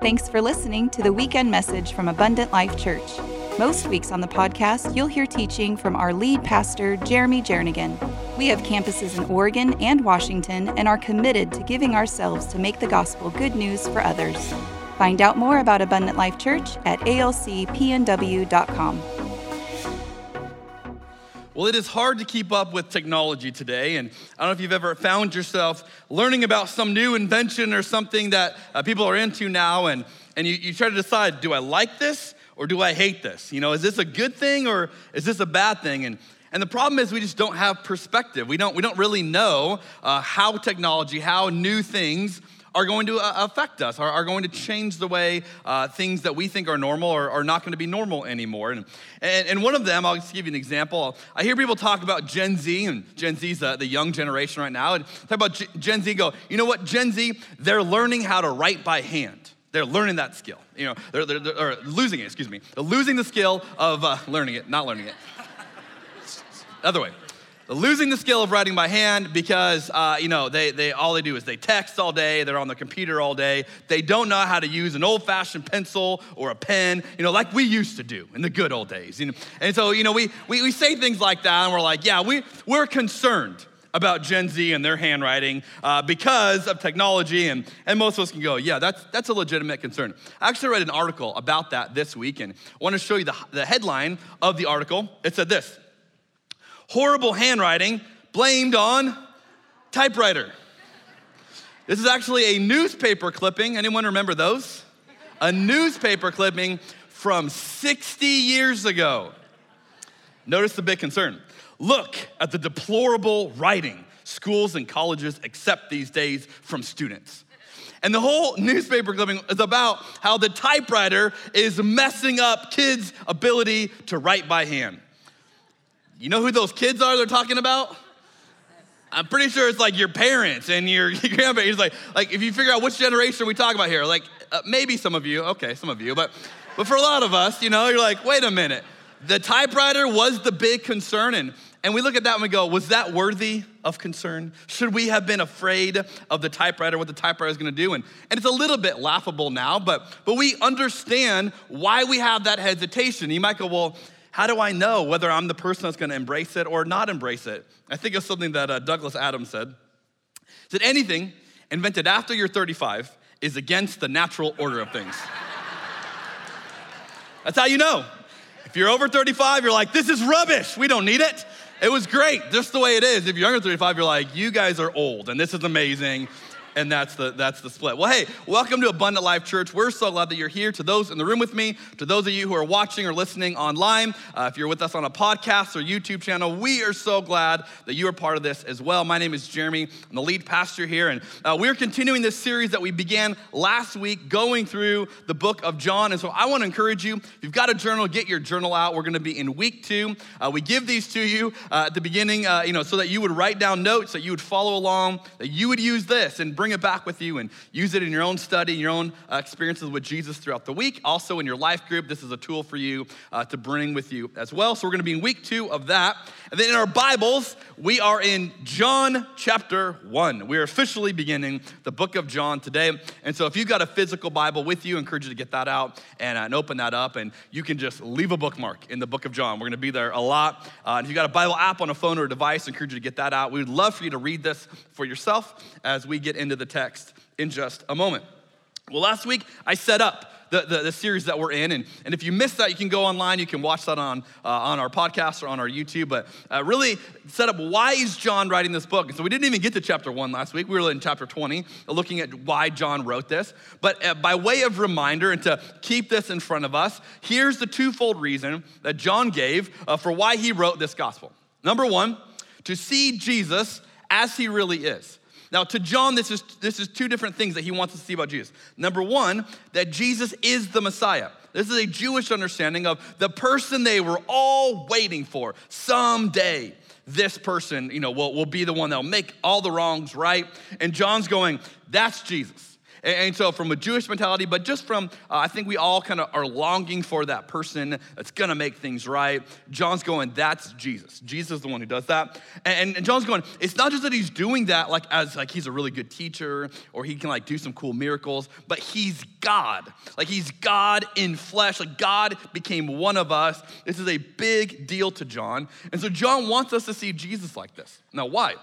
Thanks for listening to the weekend message from Abundant Life Church. Most weeks on the podcast, you'll hear teaching from our lead pastor, Jeremy Jernigan. We have campuses in Oregon and Washington and are committed to giving ourselves to make the gospel good news for others. Find out more about Abundant Life Church at alcpnw.com. Well, it is hard to keep up with technology today, and I don't know if you've ever found yourself learning about some new invention or something that uh, people are into now, and, and you, you try to decide do I like this or do I hate this? You know, is this a good thing or is this a bad thing? And, and the problem is we just don't have perspective. We don't, we don't really know uh, how technology, how new things are going to uh, affect us, are, are going to change the way uh, things that we think are normal are, are not going to be normal anymore. And, and, and, one of them, I'll just give you an example. I hear people talk about Gen Z, and Gen Z is the, the young generation right now, and talk about G- Gen Z, go, you know what, Gen Z, they're learning how to write by hand. They're learning that skill. You know, they're, they're, they're losing it, excuse me. They're losing the skill of uh, learning it, not learning it. Other way losing the skill of writing by hand because uh, you know they, they all they do is they text all day they're on the computer all day they don't know how to use an old-fashioned pencil or a pen you know like we used to do in the good old days you know? and so you know we, we, we say things like that and we're like yeah we, we're concerned about Gen Z and their handwriting uh, because of technology, and, and most of us can go, yeah, that's, that's a legitimate concern. I actually read an article about that this week, and I want to show you the, the headline of the article. It said this horrible handwriting blamed on typewriter. This is actually a newspaper clipping. Anyone remember those? A newspaper clipping from 60 years ago. Notice the big concern. Look at the deplorable writing schools and colleges accept these days from students. And the whole newspaper clipping is about how the typewriter is messing up kids' ability to write by hand. You know who those kids are they're talking about? I'm pretty sure it's like your parents and your, your grandparents. Like, like if you figure out which generation we talk about here, like uh, maybe some of you, okay, some of you, but, but for a lot of us, you know, you're like, wait a minute. The typewriter was the big concern, and, and we look at that and we go, was that worthy of concern? Should we have been afraid of the typewriter, what the typewriter is gonna do? And, and it's a little bit laughable now, but, but we understand why we have that hesitation. You might go, well, how do I know whether I'm the person that's going to embrace it or not embrace it? I think of something that uh, Douglas Adams said. He said, anything invented after you're 35 is against the natural order of things. that's how you know. If you're over 35, you're like, this is rubbish. We don't need it. It was great, just the way it is. If you're younger 35, you're like, you guys are old and this is amazing and that's the that's the split. Well, hey, welcome to Abundant Life Church. We're so glad that you're here. To those in the room with me, to those of you who are watching or listening online, uh, if you're with us on a podcast or YouTube channel, we are so glad that you are part of this as well. My name is Jeremy. I'm the lead pastor here, and uh, we're continuing this series that we began last week, going through the book of John. And so I want to encourage you. If you've got a journal, get your journal out. We're going to be in week two. Uh, we give these to you uh, at the beginning, uh, you know, so that you would write down notes, that you would follow along, that you would use this and bring bring it back with you and use it in your own study, your own uh, experiences with Jesus throughout the week. Also, in your life group, this is a tool for you uh, to bring with you as well. So, we're going to be in week two of that. And then in our Bibles, we are in John chapter one. We are officially beginning the book of John today. And so, if you've got a physical Bible with you, I encourage you to get that out and, uh, and open that up. And you can just leave a bookmark in the book of John. We're going to be there a lot. Uh, if you've got a Bible app on a phone or a device, I encourage you to get that out. We would love for you to read this for yourself as we get into the text in just a moment. Well, last week I set up the, the, the, series that we're in. And, and if you missed that, you can go online. You can watch that on, uh, on our podcast or on our YouTube. But uh, really set up why is John writing this book? And so we didn't even get to chapter one last week. We were in chapter 20, looking at why John wrote this. But uh, by way of reminder and to keep this in front of us, here's the twofold reason that John gave uh, for why he wrote this gospel. Number one, to see Jesus as he really is. Now, to John, this is, this is two different things that he wants to see about Jesus. Number one, that Jesus is the Messiah. This is a Jewish understanding of the person they were all waiting for. Someday, this person, you know, will, will be the one that'll make all the wrongs right. And John's going, that's Jesus. And, so, from a Jewish mentality, but just from, uh, I think we all kind of are longing for that person that's gonna make things right. John's going, that's Jesus. Jesus is the one who does that. And, and John's going, it's not just that he's doing that like as like he's a really good teacher or he can like do some cool miracles, but he's God. Like he's God in flesh. Like God became one of us. This is a big deal to John. And so John wants us to see Jesus like this. Now, why?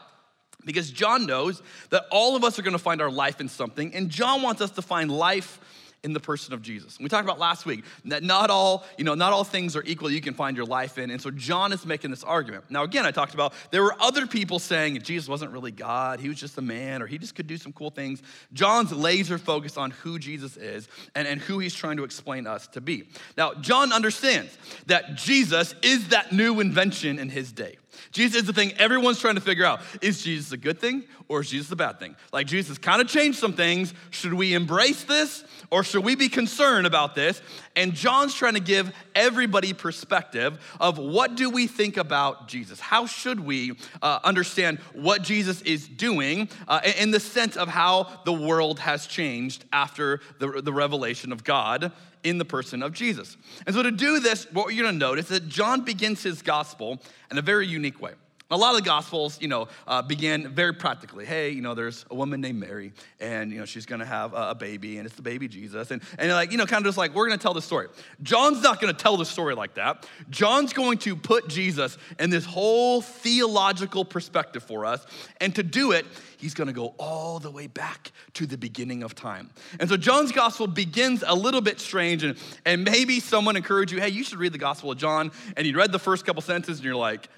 Because John knows that all of us are going to find our life in something, and John wants us to find life in the person of Jesus. We talked about last week that not all, you know, not all things are equal you can find your life in. And so John is making this argument. Now again, I talked about there were other people saying Jesus wasn't really God, he was just a man or he just could do some cool things. John's laser focused on who Jesus is and, and who he's trying to explain us to be. Now, John understands that Jesus is that new invention in his day. Jesus is the thing everyone's trying to figure out. Is Jesus a good thing or is Jesus a bad thing? Like Jesus kind of changed some things. Should we embrace this or should we be concerned about this? And John's trying to give everybody perspective of what do we think about Jesus? How should we uh, understand what Jesus is doing uh, in the sense of how the world has changed after the, the revelation of God in the person of Jesus. And so to do this, what you're gonna notice is that John begins his gospel in a very unique way. A lot of the gospels, you know, uh, begin very practically. Hey, you know, there's a woman named Mary, and you know she's gonna have a, a baby, and it's the baby Jesus, and and like you know, kind of just like we're gonna tell the story. John's not gonna tell the story like that. John's going to put Jesus in this whole theological perspective for us, and to do it, he's gonna go all the way back to the beginning of time. And so John's gospel begins a little bit strange, and and maybe someone encouraged you, hey, you should read the Gospel of John, and you read the first couple sentences, and you're like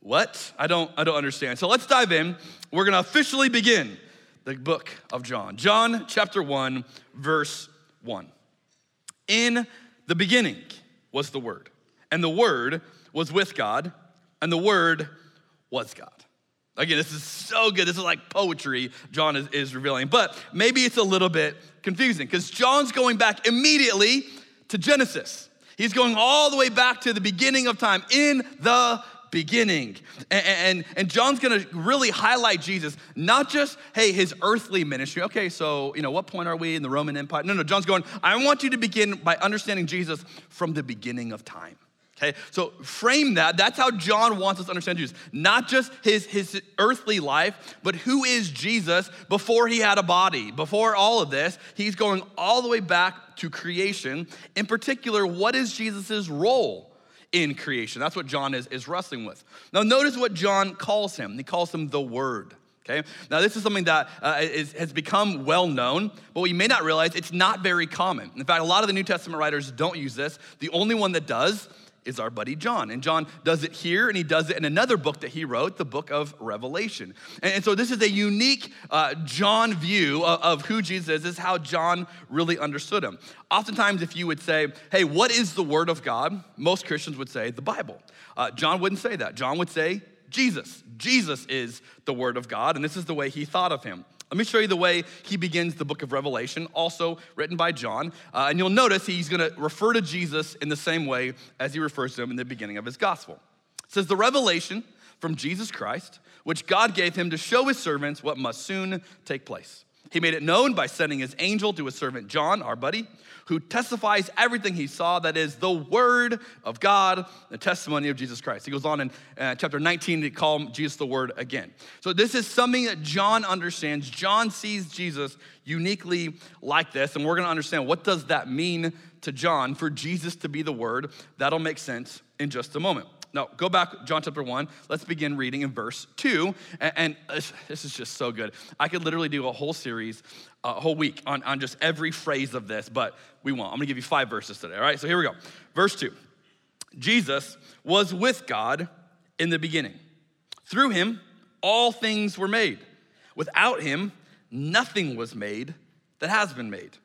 what? I don't, I don't understand. So let's dive in. We're going to officially begin the book of John. John chapter 1, verse 1. In the beginning was the Word, and the Word was with God, and the Word was God. Again, this is so good. This is like poetry John is, is revealing. But maybe it's a little bit confusing because John's going back immediately to Genesis. He's going all the way back to the beginning of time in the beginning. And, and, and John's gonna really highlight Jesus, not just, hey, his earthly ministry. Okay, so, you know, what point are we in the Roman Empire? No, no, John's going, I want you to begin by understanding Jesus from the beginning of time. Okay, so frame that. That's how John wants us to understand Jesus. Not just his, his earthly life, but who is Jesus before he had a body, before all of this. He's going all the way back to creation. In particular, what is Jesus' role? In creation. That's what John is, is wrestling with. Now, notice what John calls him. He calls him the Word. Okay? Now, this is something that uh, is, has become well known, but we may not realize it's not very common. In fact, a lot of the New Testament writers don't use this. The only one that does is our buddy John. And John does it here, and he does it in another book that he wrote, the book of Revelation. And, and so this is a unique uh, John view of, of, who Jesus is, this is how John really understood him. Oftentimes, if you would say, hey, what is the Word of God? Most Christians would say the Bible. Uh, John wouldn't say that. John would say Jesus. Jesus is the Word of God, and this is the way he thought of him. Let me show you the way he begins the book of Revelation, also written by John. Uh, and you'll notice he's going to refer to Jesus in the same way as he refers to him in the beginning of his gospel. It says, The revelation from Jesus Christ, which God gave him to show his servants what must soon take place. He made it known by sending his angel to his servant John, our buddy, who testifies everything he saw, that is the word of God, the testimony of Jesus Christ. He goes on in uh, chapter 19 to call Jesus the word again. So, this is something that John understands. John sees Jesus uniquely like this, and we're going to understand what does that mean to John for Jesus to be the word. That'll make sense in just a moment. Now, go back, John chapter 1. Let's begin reading in verse 2. And, and this is just so good. I could literally do a whole series, uh, a whole week on, on just every phrase of this, but we won't. I'm gonna give you five verses today, all right? So here we go. Verse 2 Jesus was with God in the beginning. Through him, all things were made. Without him, nothing was made that has been made.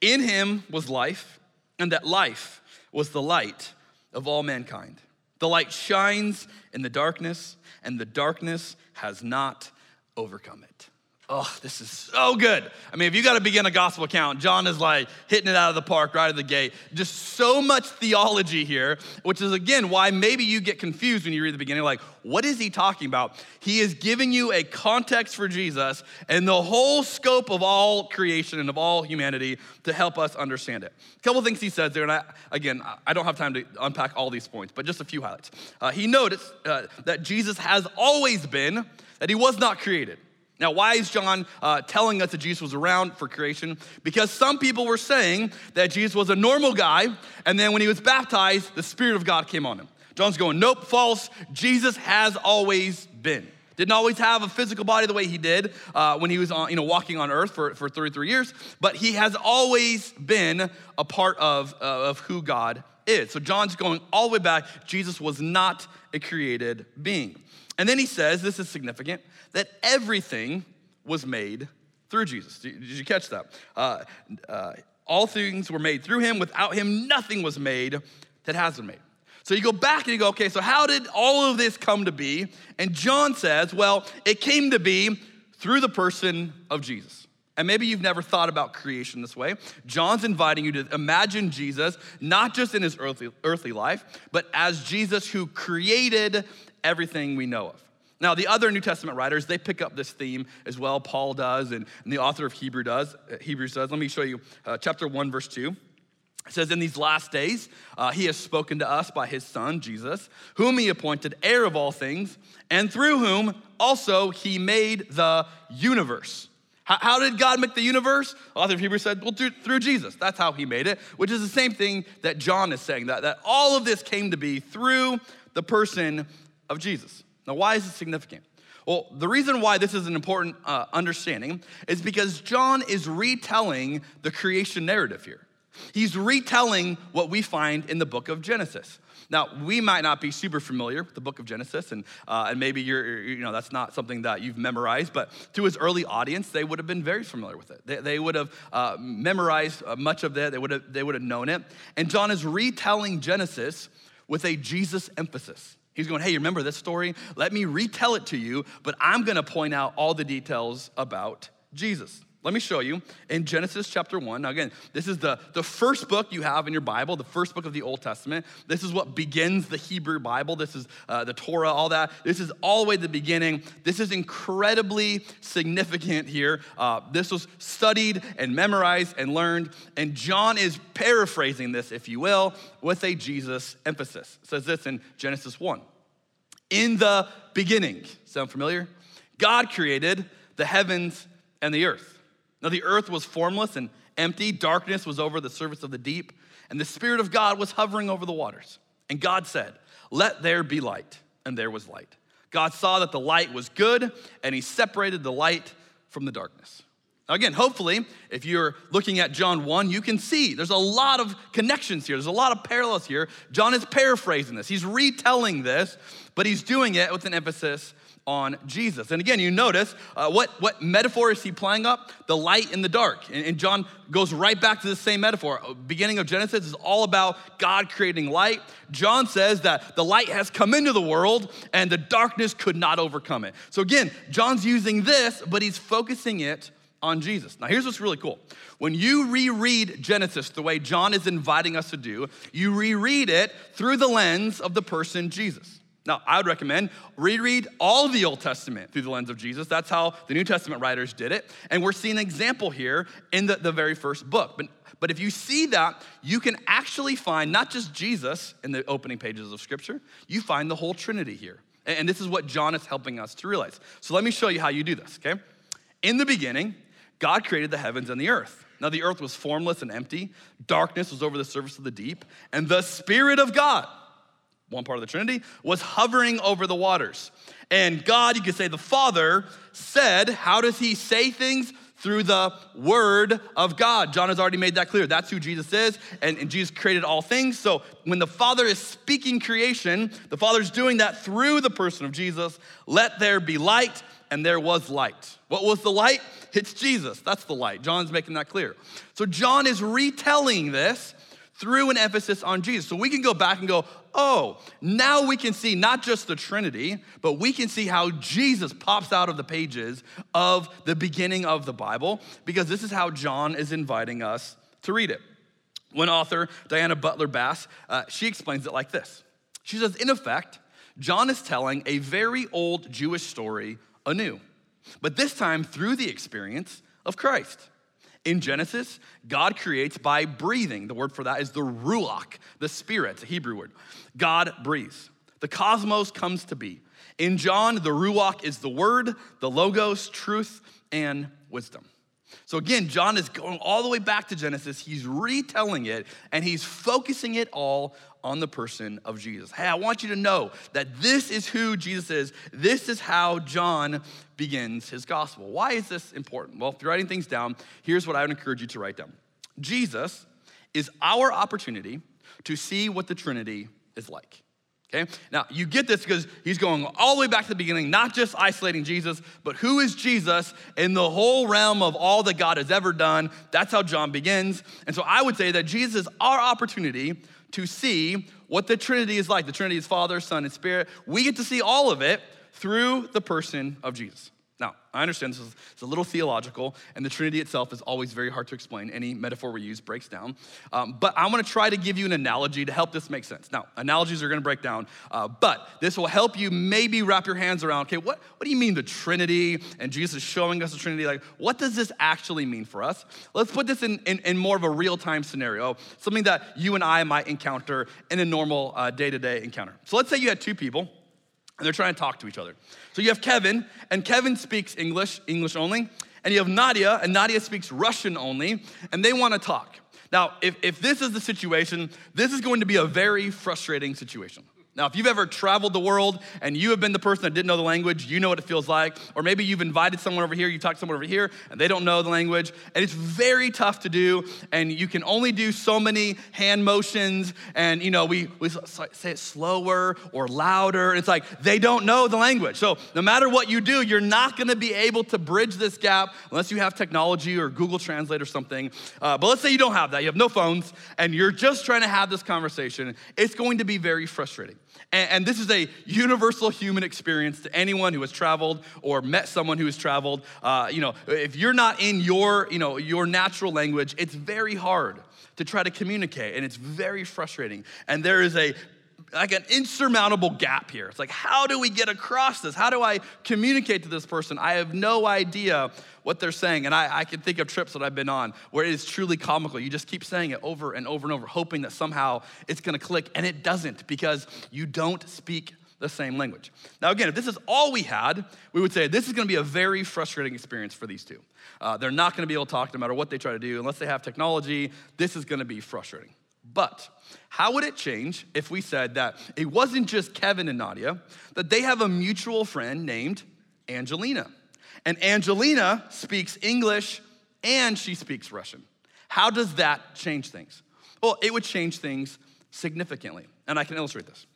In him was life, and that life was the light of all mankind. The light shines in the darkness, and the darkness has not overcome it. Oh, this is so good. I mean, if you got to begin a gospel account, John is like hitting it out of the park right at the gate. Just so much theology here, which is again why maybe you get confused when you read the beginning. Like, what is he talking about? He is giving you a context for Jesus and the whole scope of all creation and of all humanity to help us understand it. A couple things he says there, and I, again, I don't have time to unpack all these points, but just a few highlights. Uh, he noticed uh, that Jesus has always been, that he was not created. Now, why is John uh, telling us that Jesus was around for creation? Because some people were saying that Jesus was a normal guy, and then when he was baptized, the Spirit of God came on him. John's going, nope, false. Jesus has always been. Didn't always have a physical body the way he did uh, when he was on, you know, walking on earth for, for 33 years, but he has always been a part of, uh, of who God is. So John's going all the way back. Jesus was not a created being. And then he says, this is significant that everything was made through Jesus. Did you catch that? Uh, uh, all things were made through him. Without him, nothing was made that has been made. So you go back and you go, okay, so how did all of this come to be? And John says, well, it came to be through the person of Jesus. And maybe you've never thought about creation this way. John's inviting you to imagine Jesus, not just in his earthly, earthly life, but as Jesus who created everything we know of. Now, the other New Testament writers, they pick up this theme as well. Paul does, and, and the author of Hebrew does, uh, Hebrews does. Let me show you uh, chapter 1, verse 2. It says, In these last days, uh, he has spoken to us by his Son, Jesus, whom he appointed heir of all things, and through whom also he made the universe. How, how did God make the universe? The author of Hebrews said, Well, through, through, Jesus. That's how he made it, which is the same thing that John is saying, that, that all of this came to be through the person of Jesus. Now, why is it significant? Well, the reason why this is an important uh, understanding is because John is retelling the creation narrative here. He's retelling what we find in the book of Genesis. Now, we might not be super familiar with the book of Genesis, and, uh, and maybe you're, you know, that's not something that you've memorized, but to his early audience, they would have been very familiar with it. They, they would have uh, memorized uh, much of it, they would, have, they would have known it. And John is retelling Genesis with a Jesus emphasis. He's going, hey, you remember this story? Let me retell it to you, but I'm gonna point out all the details about Jesus. Let me show you in Genesis chapter 1. Now, again, this is the, the first book you have in your Bible, the first book of the Old Testament. This is what begins the Hebrew Bible. This is uh, the Torah, all that. This is all the way the beginning. This is incredibly significant here. Uh, this was studied and memorized and learned. And John is paraphrasing this, if you will, with a Jesus emphasis. It says this in Genesis 1. In the beginning, sound familiar? God created the heavens and the earth. Now, the earth was formless and empty, darkness was over the surface of the deep, and the Spirit of God was hovering over the waters. And God said, Let there be light, and there was light. God saw that the light was good, and He separated the light from the darkness. Now, again, hopefully, if you're looking at John 1, you can see there's a lot of connections here. There's a lot of parallels here. John is paraphrasing this, he's retelling this, but he's doing it with an emphasis on Jesus. And again, you notice uh, what, what metaphor is he playing up? The light and the dark. And, and, John goes right back to the same metaphor. Uh, beginning of Genesis is all about God creating light. John says that the light has come into the world and the darkness could not overcome it. So again, John's using this, but he's focusing it on Jesus. Now, here's what's really cool. When you reread Genesis the way John is inviting us to do, you reread it through the lens of the person Jesus. Now, I would recommend reread all the Old Testament through the lens of Jesus. That's how the New Testament writers did it. And we're seeing an example here in the, the very first book. But, but if you see that, you can actually find not just Jesus in the opening pages of Scripture, you find the whole Trinity here. And, and this is what John is helping us to realize. So let me show you how you do this, okay? In the beginning, God created the heavens and the earth. Now, the earth was formless and empty, darkness was over the surface of the deep, and the Spirit of God, one part of the Trinity, was hovering over the waters. And God, you could say the Father, said, How does He say things? Through the Word of God. John has already made that clear. That's who Jesus is, and, and Jesus created all things. So when the Father is speaking creation, the Father's doing that through the person of Jesus. Let there be light, and there was light. What was the light? It's Jesus. That's the light. John's making that clear. So John is retelling this through an emphasis on Jesus. So we can go back and go, oh, now we can see not just the Trinity, but we can see how Jesus pops out of the pages of the beginning of the Bible, because this is how John is inviting us to read it. One author, Diana Butler Bass, uh, she explains it like this She says, in effect, John is telling a very old Jewish story anew, but this time through the experience of Christ. In Genesis, God creates by breathing. The word for that is the ruach, the spirit, the Hebrew word. God breathes. The cosmos comes to be. In John, the ruach is the word, the logos, truth, and wisdom. So again, John is going all the way back to Genesis. He's retelling it and he's focusing it all on the person of Jesus. Hey, I want you to know that this is who Jesus is. This is how John begins his gospel. Why is this important? Well, if you're writing things down, here's what I would encourage you to write down Jesus is our opportunity to see what the Trinity is like. Okay? Now, you get this because he's going all the way back to the beginning, not just isolating Jesus, but who is Jesus in the whole realm of all that God has ever done. That's how John begins. And so I would say that Jesus is our opportunity to see what the Trinity is like. The Trinity is Father, Son, and Spirit. We get to see all of it through the person of Jesus. Now, I understand this is it's a little theological, and the Trinity itself is always very hard to explain. Any metaphor we use breaks down. Um, but I want to try to give you an analogy to help this make sense. Now, analogies are going to break down, uh, but this will help you maybe wrap your hands around okay, what, what do you mean the Trinity? And Jesus showing us the Trinity. Like, what does this actually mean for us? Let's put this in, in, in more of a real time scenario, something that you and I might encounter in a normal day to day encounter. So let's say you had two people and they're trying to talk to each other. So you have Kevin, and Kevin speaks English, English only, and you have Nadia, and Nadia speaks Russian only, and they want to talk. Now, if, if this is the situation, this is going to be a very frustrating situation. Now, if you've ever traveled the world and you have been the person that didn't know the language, you know what it feels like. Or maybe you've invited someone over here, you talk to someone over here, and they don't know the language. And it's very tough to do. And you can only do so many hand motions. And, you know, we, we say it slower or louder. It's like they don't know the language. So no matter what you do, you're not going to be able to bridge this gap unless you have technology or Google Translate or something. Uh, but let's say you don't have that. You have no phones and you're just trying to have this conversation. It's going to be very frustrating. And, this is a universal human experience to anyone who has traveled or met someone who has traveled. Uh, you know, if you're not in your, you know, your natural language, it's very hard to try to communicate and it's very frustrating. And there is a like an insurmountable gap here. It's like, how do we get across this? How do I communicate to this person? I have no idea what they're saying. And I, I can think of trips that I've been on where it is truly comical. You just keep saying it over and over and over, hoping that somehow it's gonna click, and it doesn't because you don't speak the same language. Now, again, if this is all we had, we would say this is gonna be a very frustrating experience for these two. Uh, they're not gonna be able to talk no matter what they try to do. Unless they have technology, this is gonna be frustrating. But how would it change if we said that it wasn't just Kevin and Nadia, that they have a mutual friend named Angelina? And Angelina speaks English and she speaks Russian. How does that change things? Well, it would change things significantly. And I can illustrate this.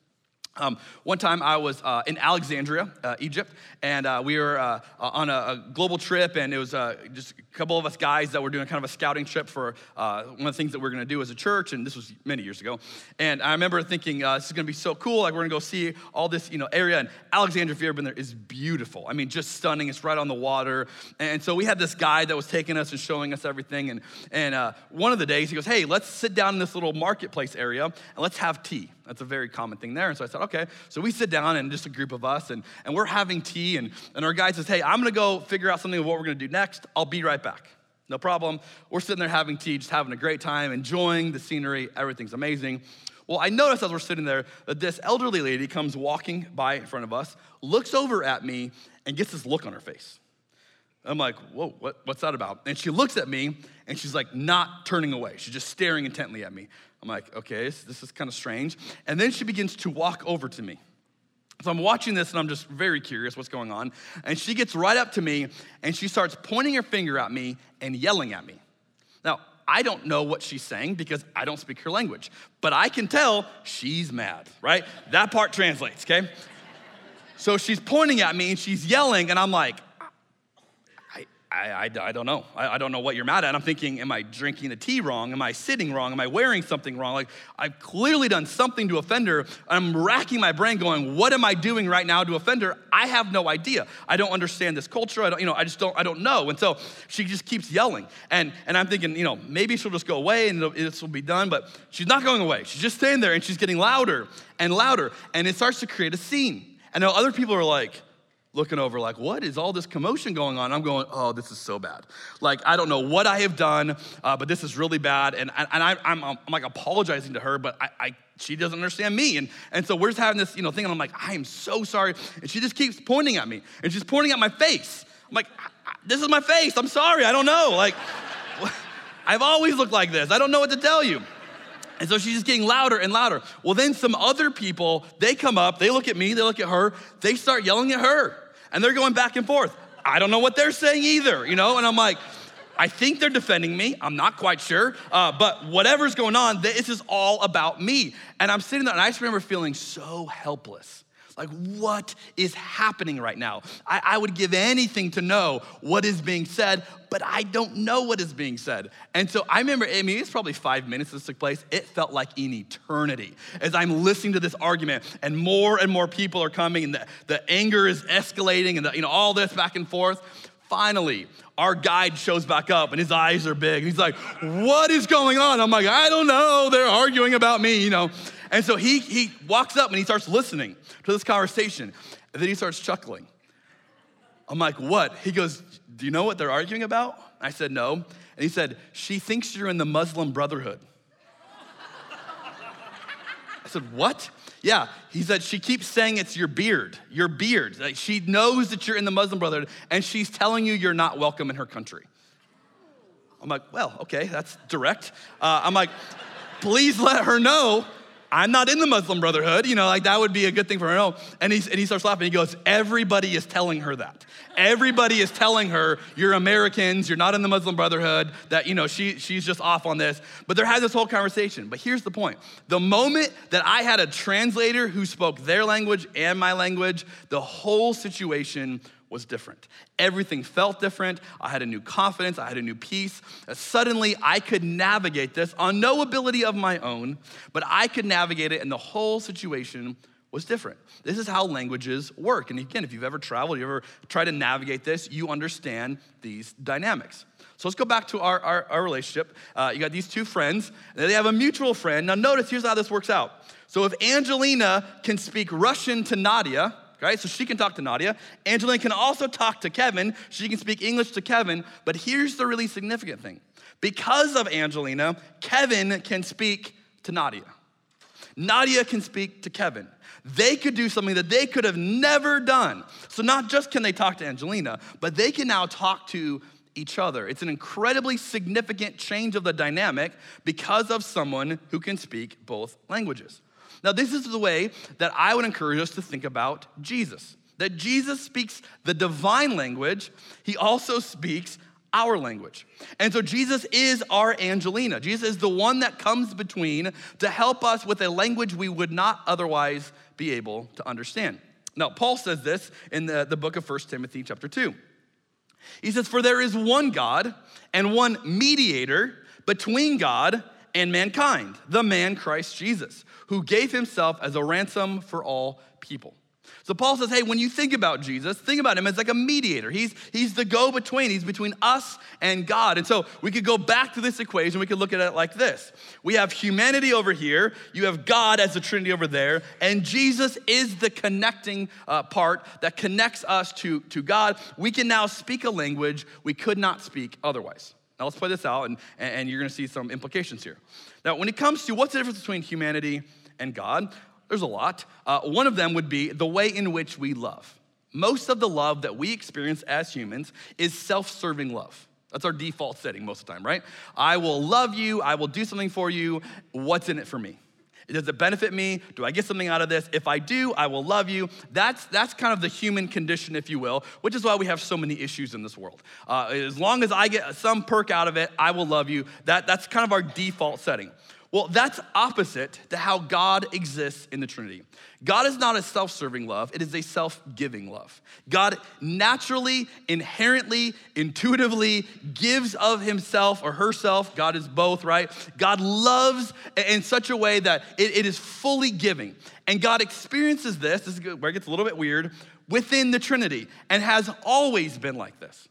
Um, one time I was uh, in Alexandria, uh, Egypt, and uh, we were uh, uh, on a, a, global trip, and it was uh, just a couple of us guys that were doing kind of a scouting trip for one of the things that we are going to do as a church, and this was many years ago. And I remember thinking, this is going to be so cool. Like we're going to go see all this, you know, area. And Alexandria, if you've ever been there, is beautiful. I mean, just stunning. It's right on the water. And so we had this guide that was taking us and showing us everything. And and one of the days he goes, "Hey, let's sit down in this little marketplace area and let's have tea." That's a very common thing there. And so I said, okay. So we sit down and just a group of us and, and we're having tea and, and our guide says, hey, I'm gonna go figure out something of what we're gonna do next. I'll be right back. No problem. We're sitting there having tea, just having a great time, enjoying the scenery. Everything's amazing. Well, I noticed as we're sitting there that this elderly lady comes walking by in front of us, looks over at me, and gets this look on her face. I'm like, whoa, what, what's that about? And she looks at me and she's like not turning away. She's just staring intently at me. I'm like, okay, this, this is kind of strange. And then she begins to walk over to me. So I'm watching this and I'm just very curious what's going on. And she gets right up to me and she starts pointing her finger at me and yelling at me. Now, I don't know what she's saying because I don't speak her language, but I can tell she's mad, right? That part translates, okay? So she's pointing at me and she's yelling, and I'm like, I, I, I don't know. I, I, don't know what you're mad at. I'm thinking, am I drinking the tea wrong? Am I sitting wrong? Am I wearing something wrong? Like, I've clearly done something to offend her. I'm racking my brain going, what am I doing right now to offend her? I have no idea. I don't understand this culture. I don't, you know, I just don't, I don't know. And so she just keeps yelling. And, and I'm thinking, you know, maybe she'll just go away and this will be done. But she's not going away. She's just staying there and she's getting louder and louder. And it starts to create a scene. And now other people are like, looking over like what is all this commotion going on? I'm going oh this is so bad. Like i don't know what i have done uh, but this is really bad. And, and I, am I'm like apologizing to her but I, I, she doesn't understand me. And, and so we're just having this you know thing and i'm like i am so sorry. And she just keeps pointing at me. And she's pointing at my face. I'm like this is my face. I'm sorry. I don't know. Like i've always looked like this. I don't know what to tell you and so she's just getting louder and louder. Well, then some other people, they come up, they look at me, they look at her, they start yelling at her. And they're going back and forth. I don't know what they're saying either, you know? And I'm like, I think they're defending me. I'm not quite sure. Uh, but whatever's going on, this is all about me. And I'm sitting there and I just remember feeling so helpless. Like, what is happening right now? I, I, would give anything to know what is being said, but I don't know what is being said. And so I remember, I mean, it's probably five minutes this took place. It felt like an eternity as I'm listening to this argument, and more and more people are coming, and the, the anger is escalating, and the, you know, all this back and forth. Finally, our guide shows back up and his eyes are big. And he's like, What is going on? I'm like, I don't know. They're arguing about me, you know. And so he, he walks up and he starts listening to this conversation. And then he starts chuckling. I'm like, what? He goes, Do you know what they're arguing about? I said, No. And he said, She thinks you're in the Muslim Brotherhood. I said, What? Yeah, he said, She keeps saying it's your beard, your beard. Like she knows that you're in the Muslim Brotherhood, and she's telling you you're not welcome in her country. I'm like, Well, okay, that's direct. Uh, I'm like, Please let her know I'm not in the Muslim Brotherhood, you know, like that would be a good thing for her know. And, he's, and he starts laughing. He goes, Everybody is telling her that. Everybody is telling her, You're Americans, you're not in the Muslim Brotherhood, that, you know, she, she's just off on this. But they're having this whole conversation. But here's the point the moment that I had a translator who spoke their language and my language, the whole situation was different. Everything felt different. I had a new confidence. I had a new peace. Uh, suddenly, I could navigate this on no ability of my own, but I could navigate it, and the whole situation was different. This is how languages work. And again, if you've ever traveled, you ever try to navigate this, you understand these dynamics. So let's go back to our, our, our relationship. Uh, you got these two friends, and they have a mutual friend. Now, notice here's how this works out. So if Angelina can speak Russian to Nadia, right? So she can talk to Nadia. Angelina can also talk to Kevin. She can speak English to Kevin. But here's the really significant thing because of Angelina, Kevin can speak to Nadia. Nadia can speak to Kevin. They could do something that they could have never done. So, not just can they talk to Angelina, but they can now talk to each other. It's an incredibly significant change of the dynamic because of someone who can speak both languages. Now, this is the way that I would encourage us to think about Jesus. That Jesus speaks the divine language, he also speaks our language. And so Jesus is our Angelina. Jesus is the one that comes between to help us with a language we would not otherwise be able to understand. Now, Paul says this in the, the book of 1 Timothy, chapter 2. He says, For there is one God and one mediator between God and mankind, the man Christ Jesus, who gave himself as a ransom for all people. So Paul says, hey, when you think about Jesus, think about him as like a mediator. He's, he's the go between, he's between us and God. And so we could go back to this equation, we could look at it like this we have humanity over here, you have God as the Trinity over there, and Jesus is the connecting uh, part that connects us to, to God. We can now speak a language we could not speak otherwise. Now let's play this out, and, and you're gonna see some implications here. Now, when it comes to what's the difference between humanity and God, there's a lot. Uh, one of them would be the way in which we love. Most of the love that we experience as humans is self serving love. That's our default setting most of the time, right? I will love you, I will do something for you. What's in it for me? Does it benefit me? Do I get something out of this? If I do, I will love you. That's, that's kind of the human condition, if you will, which is why we have so many issues in this world. Uh, as long as I get some perk out of it, I will love you. That, that's kind of our default setting. Well, that's opposite to how God exists in the Trinity. God is not a self serving love, it is a self giving love. God naturally, inherently, intuitively gives of himself or herself. God is both, right? God loves in such a way that it, it is fully giving. And God experiences this, this is where it gets a little bit weird, within the Trinity and has always been like this.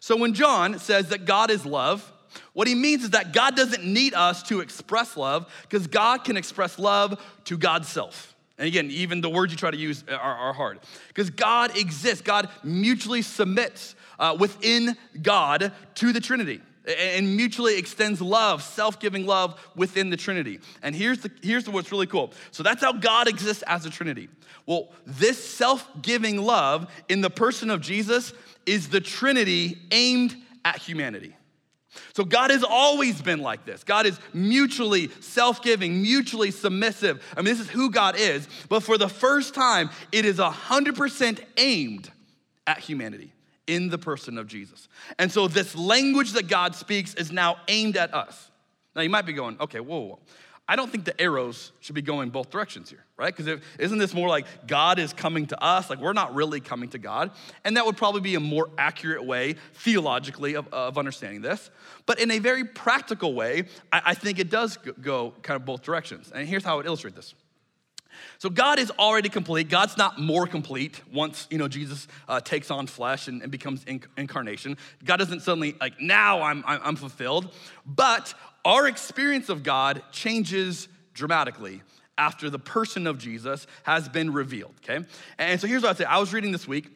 So when John says that God is love, what he means is that God doesn't need us to express love because God can express love to God's self. And again, even the words you try to use are, are hard because God exists. God mutually submits uh, within God to the Trinity and mutually extends love, self-giving love within the Trinity. And here's the here's what's really cool. So that's how God exists as a Trinity. Well, this self-giving love in the person of Jesus is the Trinity aimed at humanity. So God has always been like this. God is mutually self giving, mutually submissive. I mean, this is who God is. But for the first time, it is 100% aimed at humanity in the person of Jesus. And so this language that God speaks is now aimed at us. Now you might be going, okay, whoa, whoa. I don't think the arrows should be going both directions here, right? Because isn't this more like God is coming to us? Like we're not really coming to God. And that would probably be a more accurate way, theologically, of, of understanding this. But in a very practical way, I, I think it does go kind of both directions. And here's how I would illustrate this. So God is already complete. God's not more complete once you know Jesus uh, takes on flesh and, and becomes inc- incarnation. God doesn't suddenly like now I'm, I'm fulfilled. But our experience of God changes dramatically after the person of Jesus has been revealed, okay? And so here's what I'd say. I was reading this week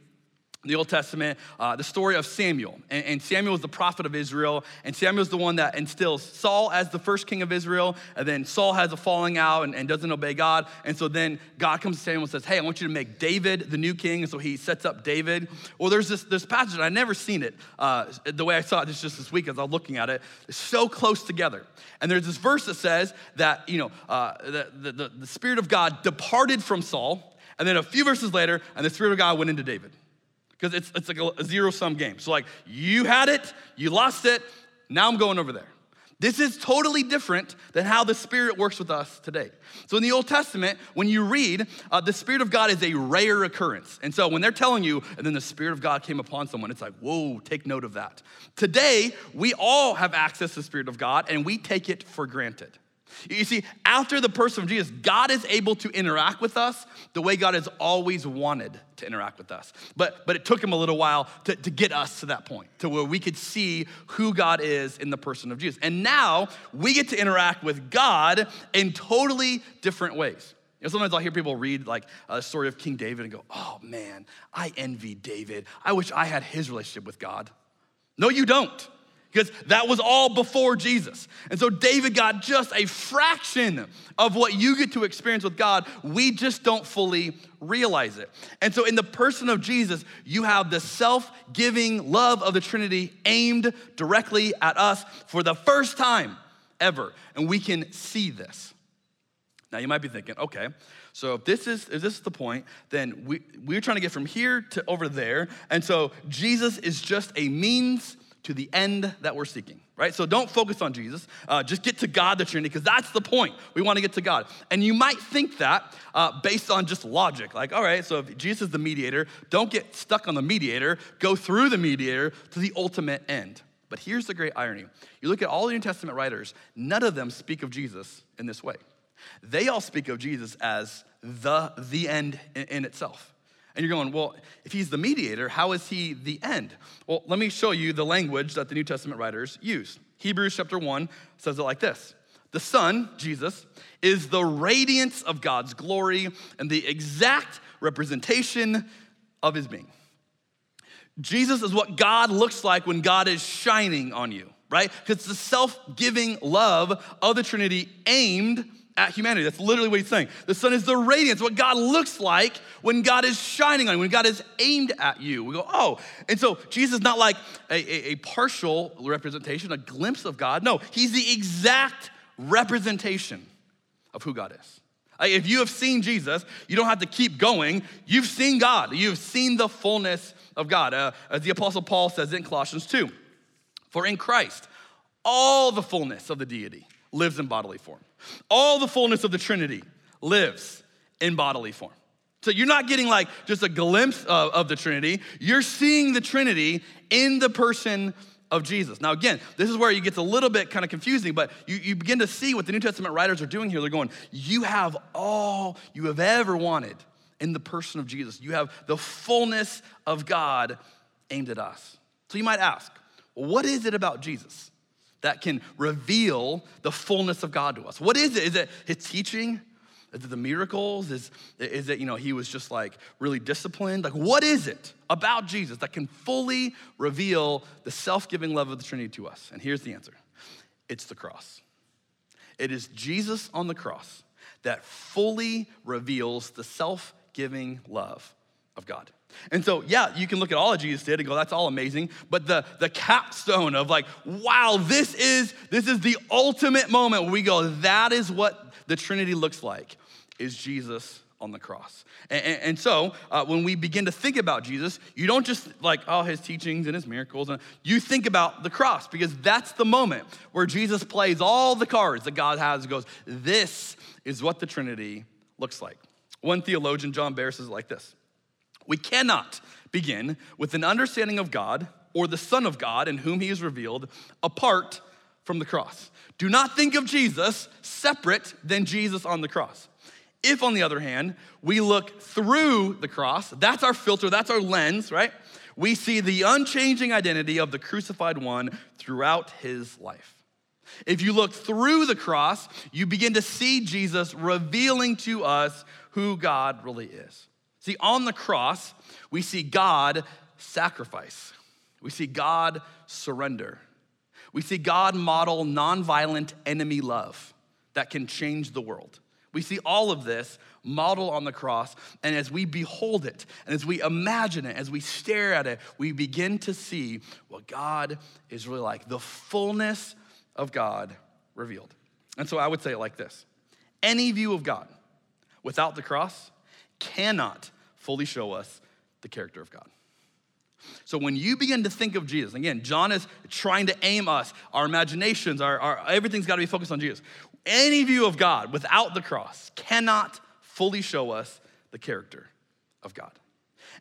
the Old Testament, uh, the story of Samuel. And, and, Samuel is the prophet of Israel, and Samuel is the one that instills Saul as the first king of Israel, and then Saul has a falling out and, and, doesn't obey God. And so then God comes to Samuel and says, Hey, I want you to make David the new king. And so he sets up David. Well, there's this, this passage, I never seen it uh, the way I saw it just, just this week as I was looking at it. It's so close together. And there's this verse that says that, you know, uh, the, the, the, the Spirit of God departed from Saul, and then a few verses later, and the Spirit of God went into David because it's, it's like a, zero sum game. So, like, you had it, you lost it, now I'm going over there. This is totally different than how the Spirit works with us today. So, in the Old Testament, when you read, uh, the Spirit of God is a rare occurrence. And so, when they're telling you, and then the Spirit of God came upon someone, it's like, whoa, take note of that. Today, we all have access to the Spirit of God, and we take it for granted. You see, after the person of Jesus, God is able to interact with us the way God has always wanted to interact with us. But, but it took him a little while to, to get us to that point, to where we could see who God is in the person of Jesus. And now we get to interact with God in totally different ways. You know, sometimes I'll hear people read like a story of King David and go, oh man, I envy David. I wish I had his relationship with God. No, you don't because that was all before Jesus. And so David got just a fraction of what you get to experience with God. We just don't fully realize it. And so in the person of Jesus, you have the self giving love of the Trinity aimed directly at us for the first time ever. And we can see this. Now you might be thinking, okay, so if this is if this is the point, then we, we're trying to get from here to over there. And so Jesus is just a means to the end that we're seeking, right? So don't focus on Jesus. Uh, just get to God, the Trinity, because that's the point. We want to get to God. And you might think that uh, based on just logic. Like, all right, so if Jesus is the mediator, don't get stuck on the mediator, go through the mediator to the ultimate end. But here's the great irony you look at all the New Testament writers, none of them speak of Jesus in this way. They all speak of Jesus as the, the end in, in itself. And you're going, well, if he's the mediator, how is he the end? Well, let me show you the language that the New Testament writers use. Hebrews chapter 1 says it like this The Son, Jesus, is the radiance of God's glory and the exact representation of his being. Jesus is what God looks like when God is shining on you, right? Because the self giving love of the Trinity aimed at humanity. That's literally what he's saying. The sun is the radiance, what God looks like when God is shining on you, when God is aimed at you. We go, oh. And so Jesus is not like a, a, a partial representation, a glimpse of God. No, he's the exact representation of who God is. If you have seen Jesus, you don't have to keep going. You've seen God. You've seen the fullness of God. Uh, as the Apostle Paul says in Colossians 2 For in Christ, All the fullness of the deity lives in bodily form. All the fullness of the Trinity lives in bodily form. So you're not getting like just a glimpse of, of, the Trinity, you're seeing the Trinity in the person of Jesus. Now, again, this is where it gets a little bit kind of confusing, but you, you begin to see what the New Testament writers are doing here. They're going, You have all you have ever wanted in the person of Jesus. You have the fullness of God aimed at us. So you might ask, what is it about Jesus that can reveal the fullness of God to us? What is it? Is it his teaching? Is it the miracles? Is, is it, you know, he was just like really disciplined? Like, what is it about Jesus that can fully reveal the self giving love of the Trinity to us? And here's the answer it's the cross. It is Jesus on the cross that fully reveals the self giving love of God. And so, yeah, you can look at all that Jesus did and go, that's all amazing. But the, the capstone of like, wow, this is, this is the ultimate moment where we go, that is what the Trinity looks like is Jesus on the cross. And, and, and so uh, when we begin to think about Jesus, you don't just like, oh, his teachings and his miracles. And you think about the cross because that's the moment where Jesus plays all the cards that God has goes, this is what the Trinity looks like. One theologian, John Behr, says like this We cannot begin with an understanding of God or the Son of God in whom he is revealed apart from the cross. Do not think of Jesus separate than Jesus on the cross. If, on the other hand, we look through the cross, that's our filter, that's our lens, right? We see the unchanging identity of the crucified one throughout his life. If you look through the cross, you begin to see Jesus revealing to us who God really is. See, on the cross, we see God sacrifice, we see God surrender, we see God model nonviolent enemy love that can change the world. We see all of this model on the cross, and as we behold it, and as we imagine it, as we stare at it, we begin to see what God is really like the fullness of God revealed. And so I would say it like this any view of God without the cross cannot fully show us the character of God. So when you begin to think of Jesus, again, John is trying to aim us, our imaginations, our, our everything's got to be focused on Jesus. Any view of God without the cross cannot fully show us the character of God.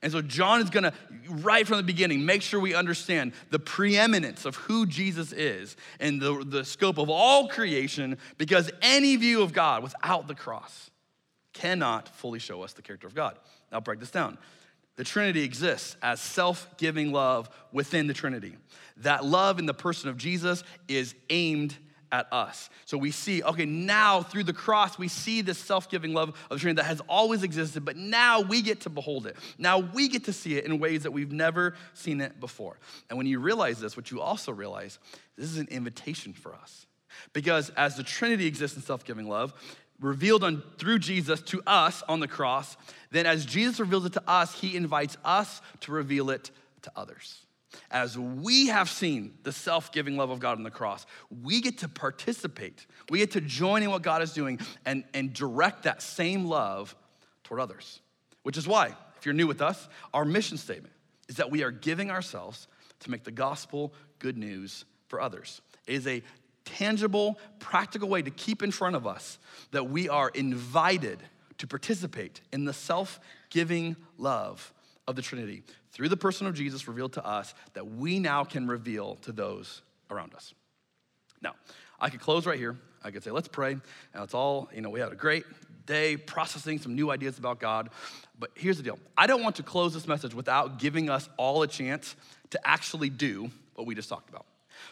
And so John is gonna, right from the beginning, make sure we understand the preeminence of who Jesus is and the, the scope of all creation, because any view of God without the cross cannot fully show us the character of God. Now, break this down. The Trinity exists as self giving love within the Trinity. That love in the person of Jesus is aimed at us. So we see, okay, now through the cross, we see this self giving love of the Trinity that has always existed, but now we get to behold it. Now we get to see it in ways that we've never seen it before. And when you realize this, what you also realize, this is an invitation for us. Because as the Trinity exists in self giving love, revealed on, through Jesus to us on the cross, then as Jesus reveals it to us, he invites us to reveal it to others as we have seen the self giving love of God on the cross, we get to participate. We get to join in what God is doing and, and direct that same love toward others. Which is why, if you're new with us, our mission statement is that we are giving ourselves to make the gospel good news for others. It is a tangible, practical way to keep in front of us that we are invited to participate in the self giving love of the Trinity through the person of Jesus revealed to us that we now can reveal to those around us. Now, I could close right here. I could say, let's pray. And it's all, you know, we had a great day processing some new ideas about God. But here's the deal I don't want to close this message without giving us all a chance to actually do what we just talked about.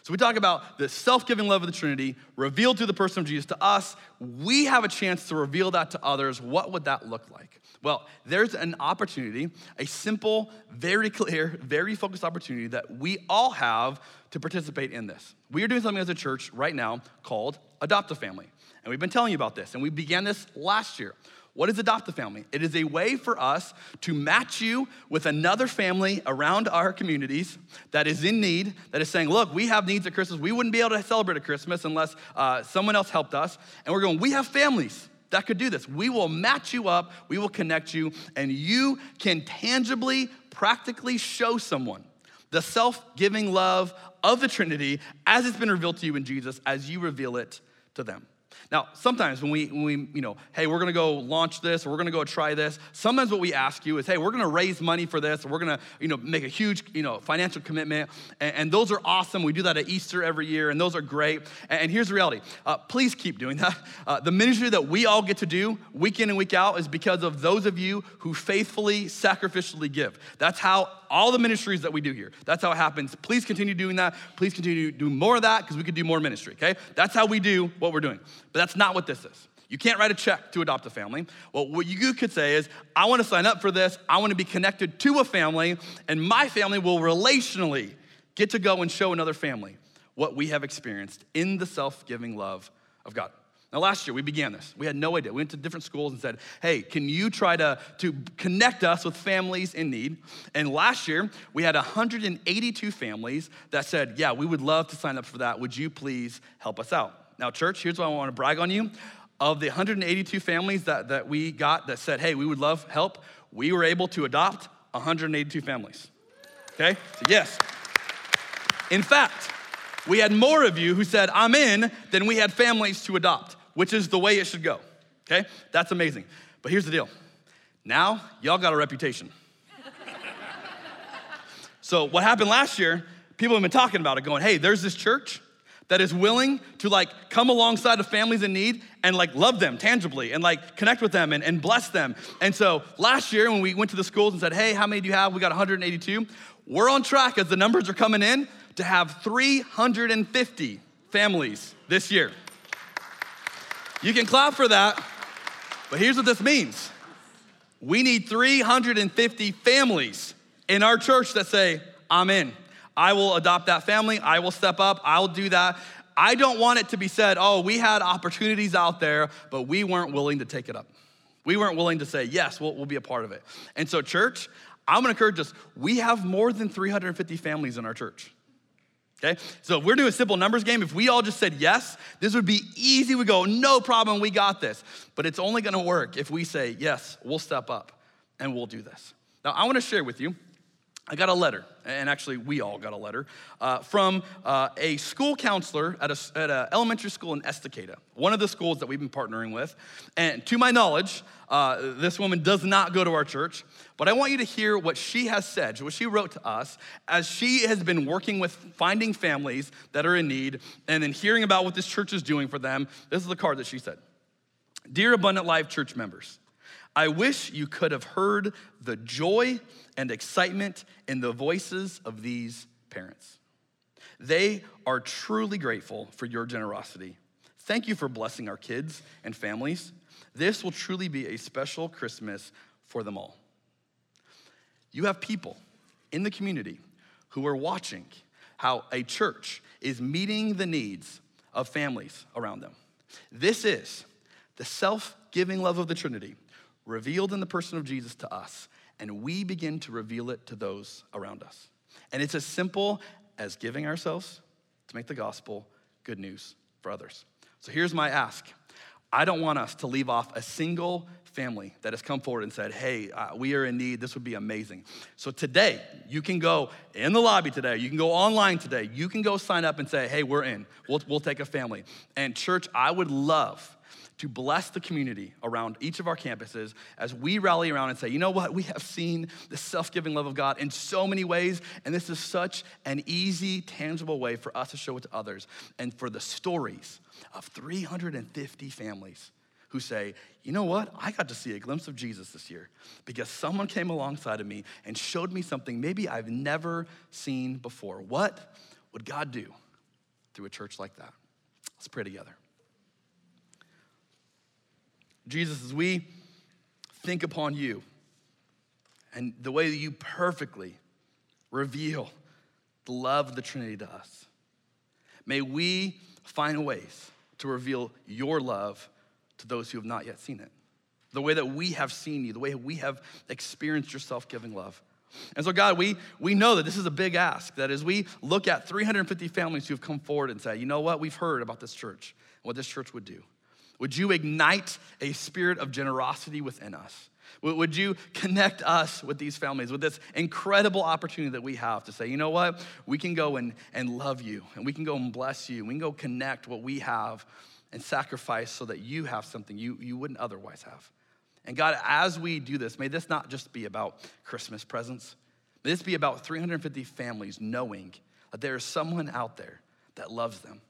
So we talk about the self-giving love of the Trinity revealed through the person of Jesus to us. We have a chance to reveal that to others. What would that look like? Well, there's an opportunity, a simple, very clear, very focused opportunity that we all have to participate in this. We are doing something as a church right now called Adopt a Family. And we've been telling you about this, and we began this last year. What is Adopt a Family? It is a way for us to match you with another family around our communities that is in need, that is saying, look, we have needs at Christmas. We wouldn't be able to celebrate a Christmas unless uh, someone else helped us. And we're going, we have families that could do this. We will match you up, we will connect you, and you can tangibly, practically show someone the self giving love of the Trinity as it's been revealed to you in Jesus, as you reveal it to them. Now, sometimes when we, when we, you know, hey, we're gonna go launch this or we're gonna go try this, sometimes what we ask you is, hey, we're gonna raise money for this or we're gonna, you know, make a huge, you know, financial commitment. And, and those are awesome. We do that at Easter every year and those are great. And, and here's the reality uh, please keep doing that. Uh, the ministry that we all get to do week in and week out is because of those of you who faithfully, sacrificially give. That's how all the ministries that we do here. That's how it happens. Please continue doing that. Please continue to do more of that because we could do more ministry, okay? That's how we do what we're doing. But that's not what this is. You can't write a check to adopt a family. Well, what you could say is, I want to sign up for this. I want to be connected to a family, and my family will relationally get to go and show another family what we have experienced in the self giving love of God. Now, last year we began this. We had no idea. We went to different schools and said, hey, can you try to, to connect us with families in need? And last year we had 182 families that said, yeah, we would love to sign up for that. Would you please help us out? Now, church, here's what I want to brag on you. Of the 182 families that, that we got that said, hey, we would love help, we were able to adopt 182 families. Okay? So, yes. In fact, we had more of you who said, I'm in, than we had families to adopt which is the way it should go. Okay? That's amazing. But here's the deal now, y'all got a reputation. so, what happened last year, people have been talking about it, going, hey, there's this church that is willing to like come alongside of families in need and like love them tangibly and like connect with them and, and bless them. And so last year when we went to the schools and said, hey, how many do you have? We got 182. We're on track as the numbers are coming in to have 350 families this year. You can clap for that, but here's what this means we need 350 families in our church that say, I'm in. I will adopt that family. I will step up. I'll do that. I don't want it to be said, oh, we had opportunities out there, but we weren't willing to take it up. We weren't willing to say, yes, we'll, we'll be a part of it. And so, church, I'm gonna encourage us, we have more than 350 families in our church. Okay? So if we're doing a simple numbers game, if we all just said yes, this would be easy. We go, no problem, we got this. But it's only gonna work if we say, yes, we'll step up and we'll do this. Now, I wanna share with you, I got a letter, and actually, we all got a letter uh, from uh, a school counselor at an at a elementary school in Estacada, one of the schools that we've been partnering with. And to my knowledge, uh, this woman does not go to our church, but I want you to hear what she has said, what she wrote to us as she has been working with finding families that are in need and then hearing about what this church is doing for them. This is the card that she said Dear Abundant Life church members, I wish you could have heard the joy and excitement in the voices of these parents. They are truly grateful for your generosity. Thank you for blessing our kids and families. This will truly be a special Christmas for them all. You have people in the community who are watching how a church is meeting the needs of families around them. This is the self giving love of the Trinity revealed in the person of Jesus to us, and we begin to reveal it to those around us. And it's as simple as giving ourselves to make the gospel good news for others. So here's my ask I don't want us to leave off a single family that has come forward and said, Hey, uh, we are in need. This would be amazing. So today, you can go in the lobby today. You can go online today. You can go sign up and say, Hey, we're in. We'll, we'll take a family. And, church, I would love to bless the community around each of our campuses as we rally around and say, you know what, we have seen the self giving love of God in so many ways, and this is such an easy, tangible way for us to show it to others. And for the stories of 350 families who say, you know what? I got to see a glimpse of Jesus this year because someone came alongside of me and showed me something maybe I've never seen before. What would God do through a church like that? Let's pray together. Jesus, as we think upon you and the way that you perfectly reveal the love of the Trinity to us, may we find ways to reveal your love to those who have not yet seen it. The way that we have seen you, the way we have experienced your self giving love. And so, God, we, we know that this is a big ask. That as we look at 350 families who have come forward and say, you know what, we've heard about this church, what this church would do. Would you ignite a spirit of generosity within us? Would you connect us with these families, with this incredible opportunity that we have to say, you know what? We can go and, and love you, and we can go and bless you, we can go connect what we have and sacrifice so that you have something you, you wouldn't otherwise have. And God, as we do this, may this not just be about Christmas presents, may this be about 350 families knowing that there is someone out there that loves them,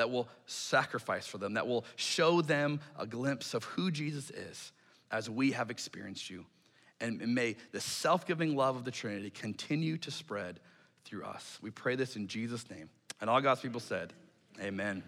that will sacrifice for them, that will show them a glimpse of who Jesus is as we have experienced you. And may the self giving love of the Trinity continue to spread through us. We pray this in Jesus' name. And all God's people said, Amen.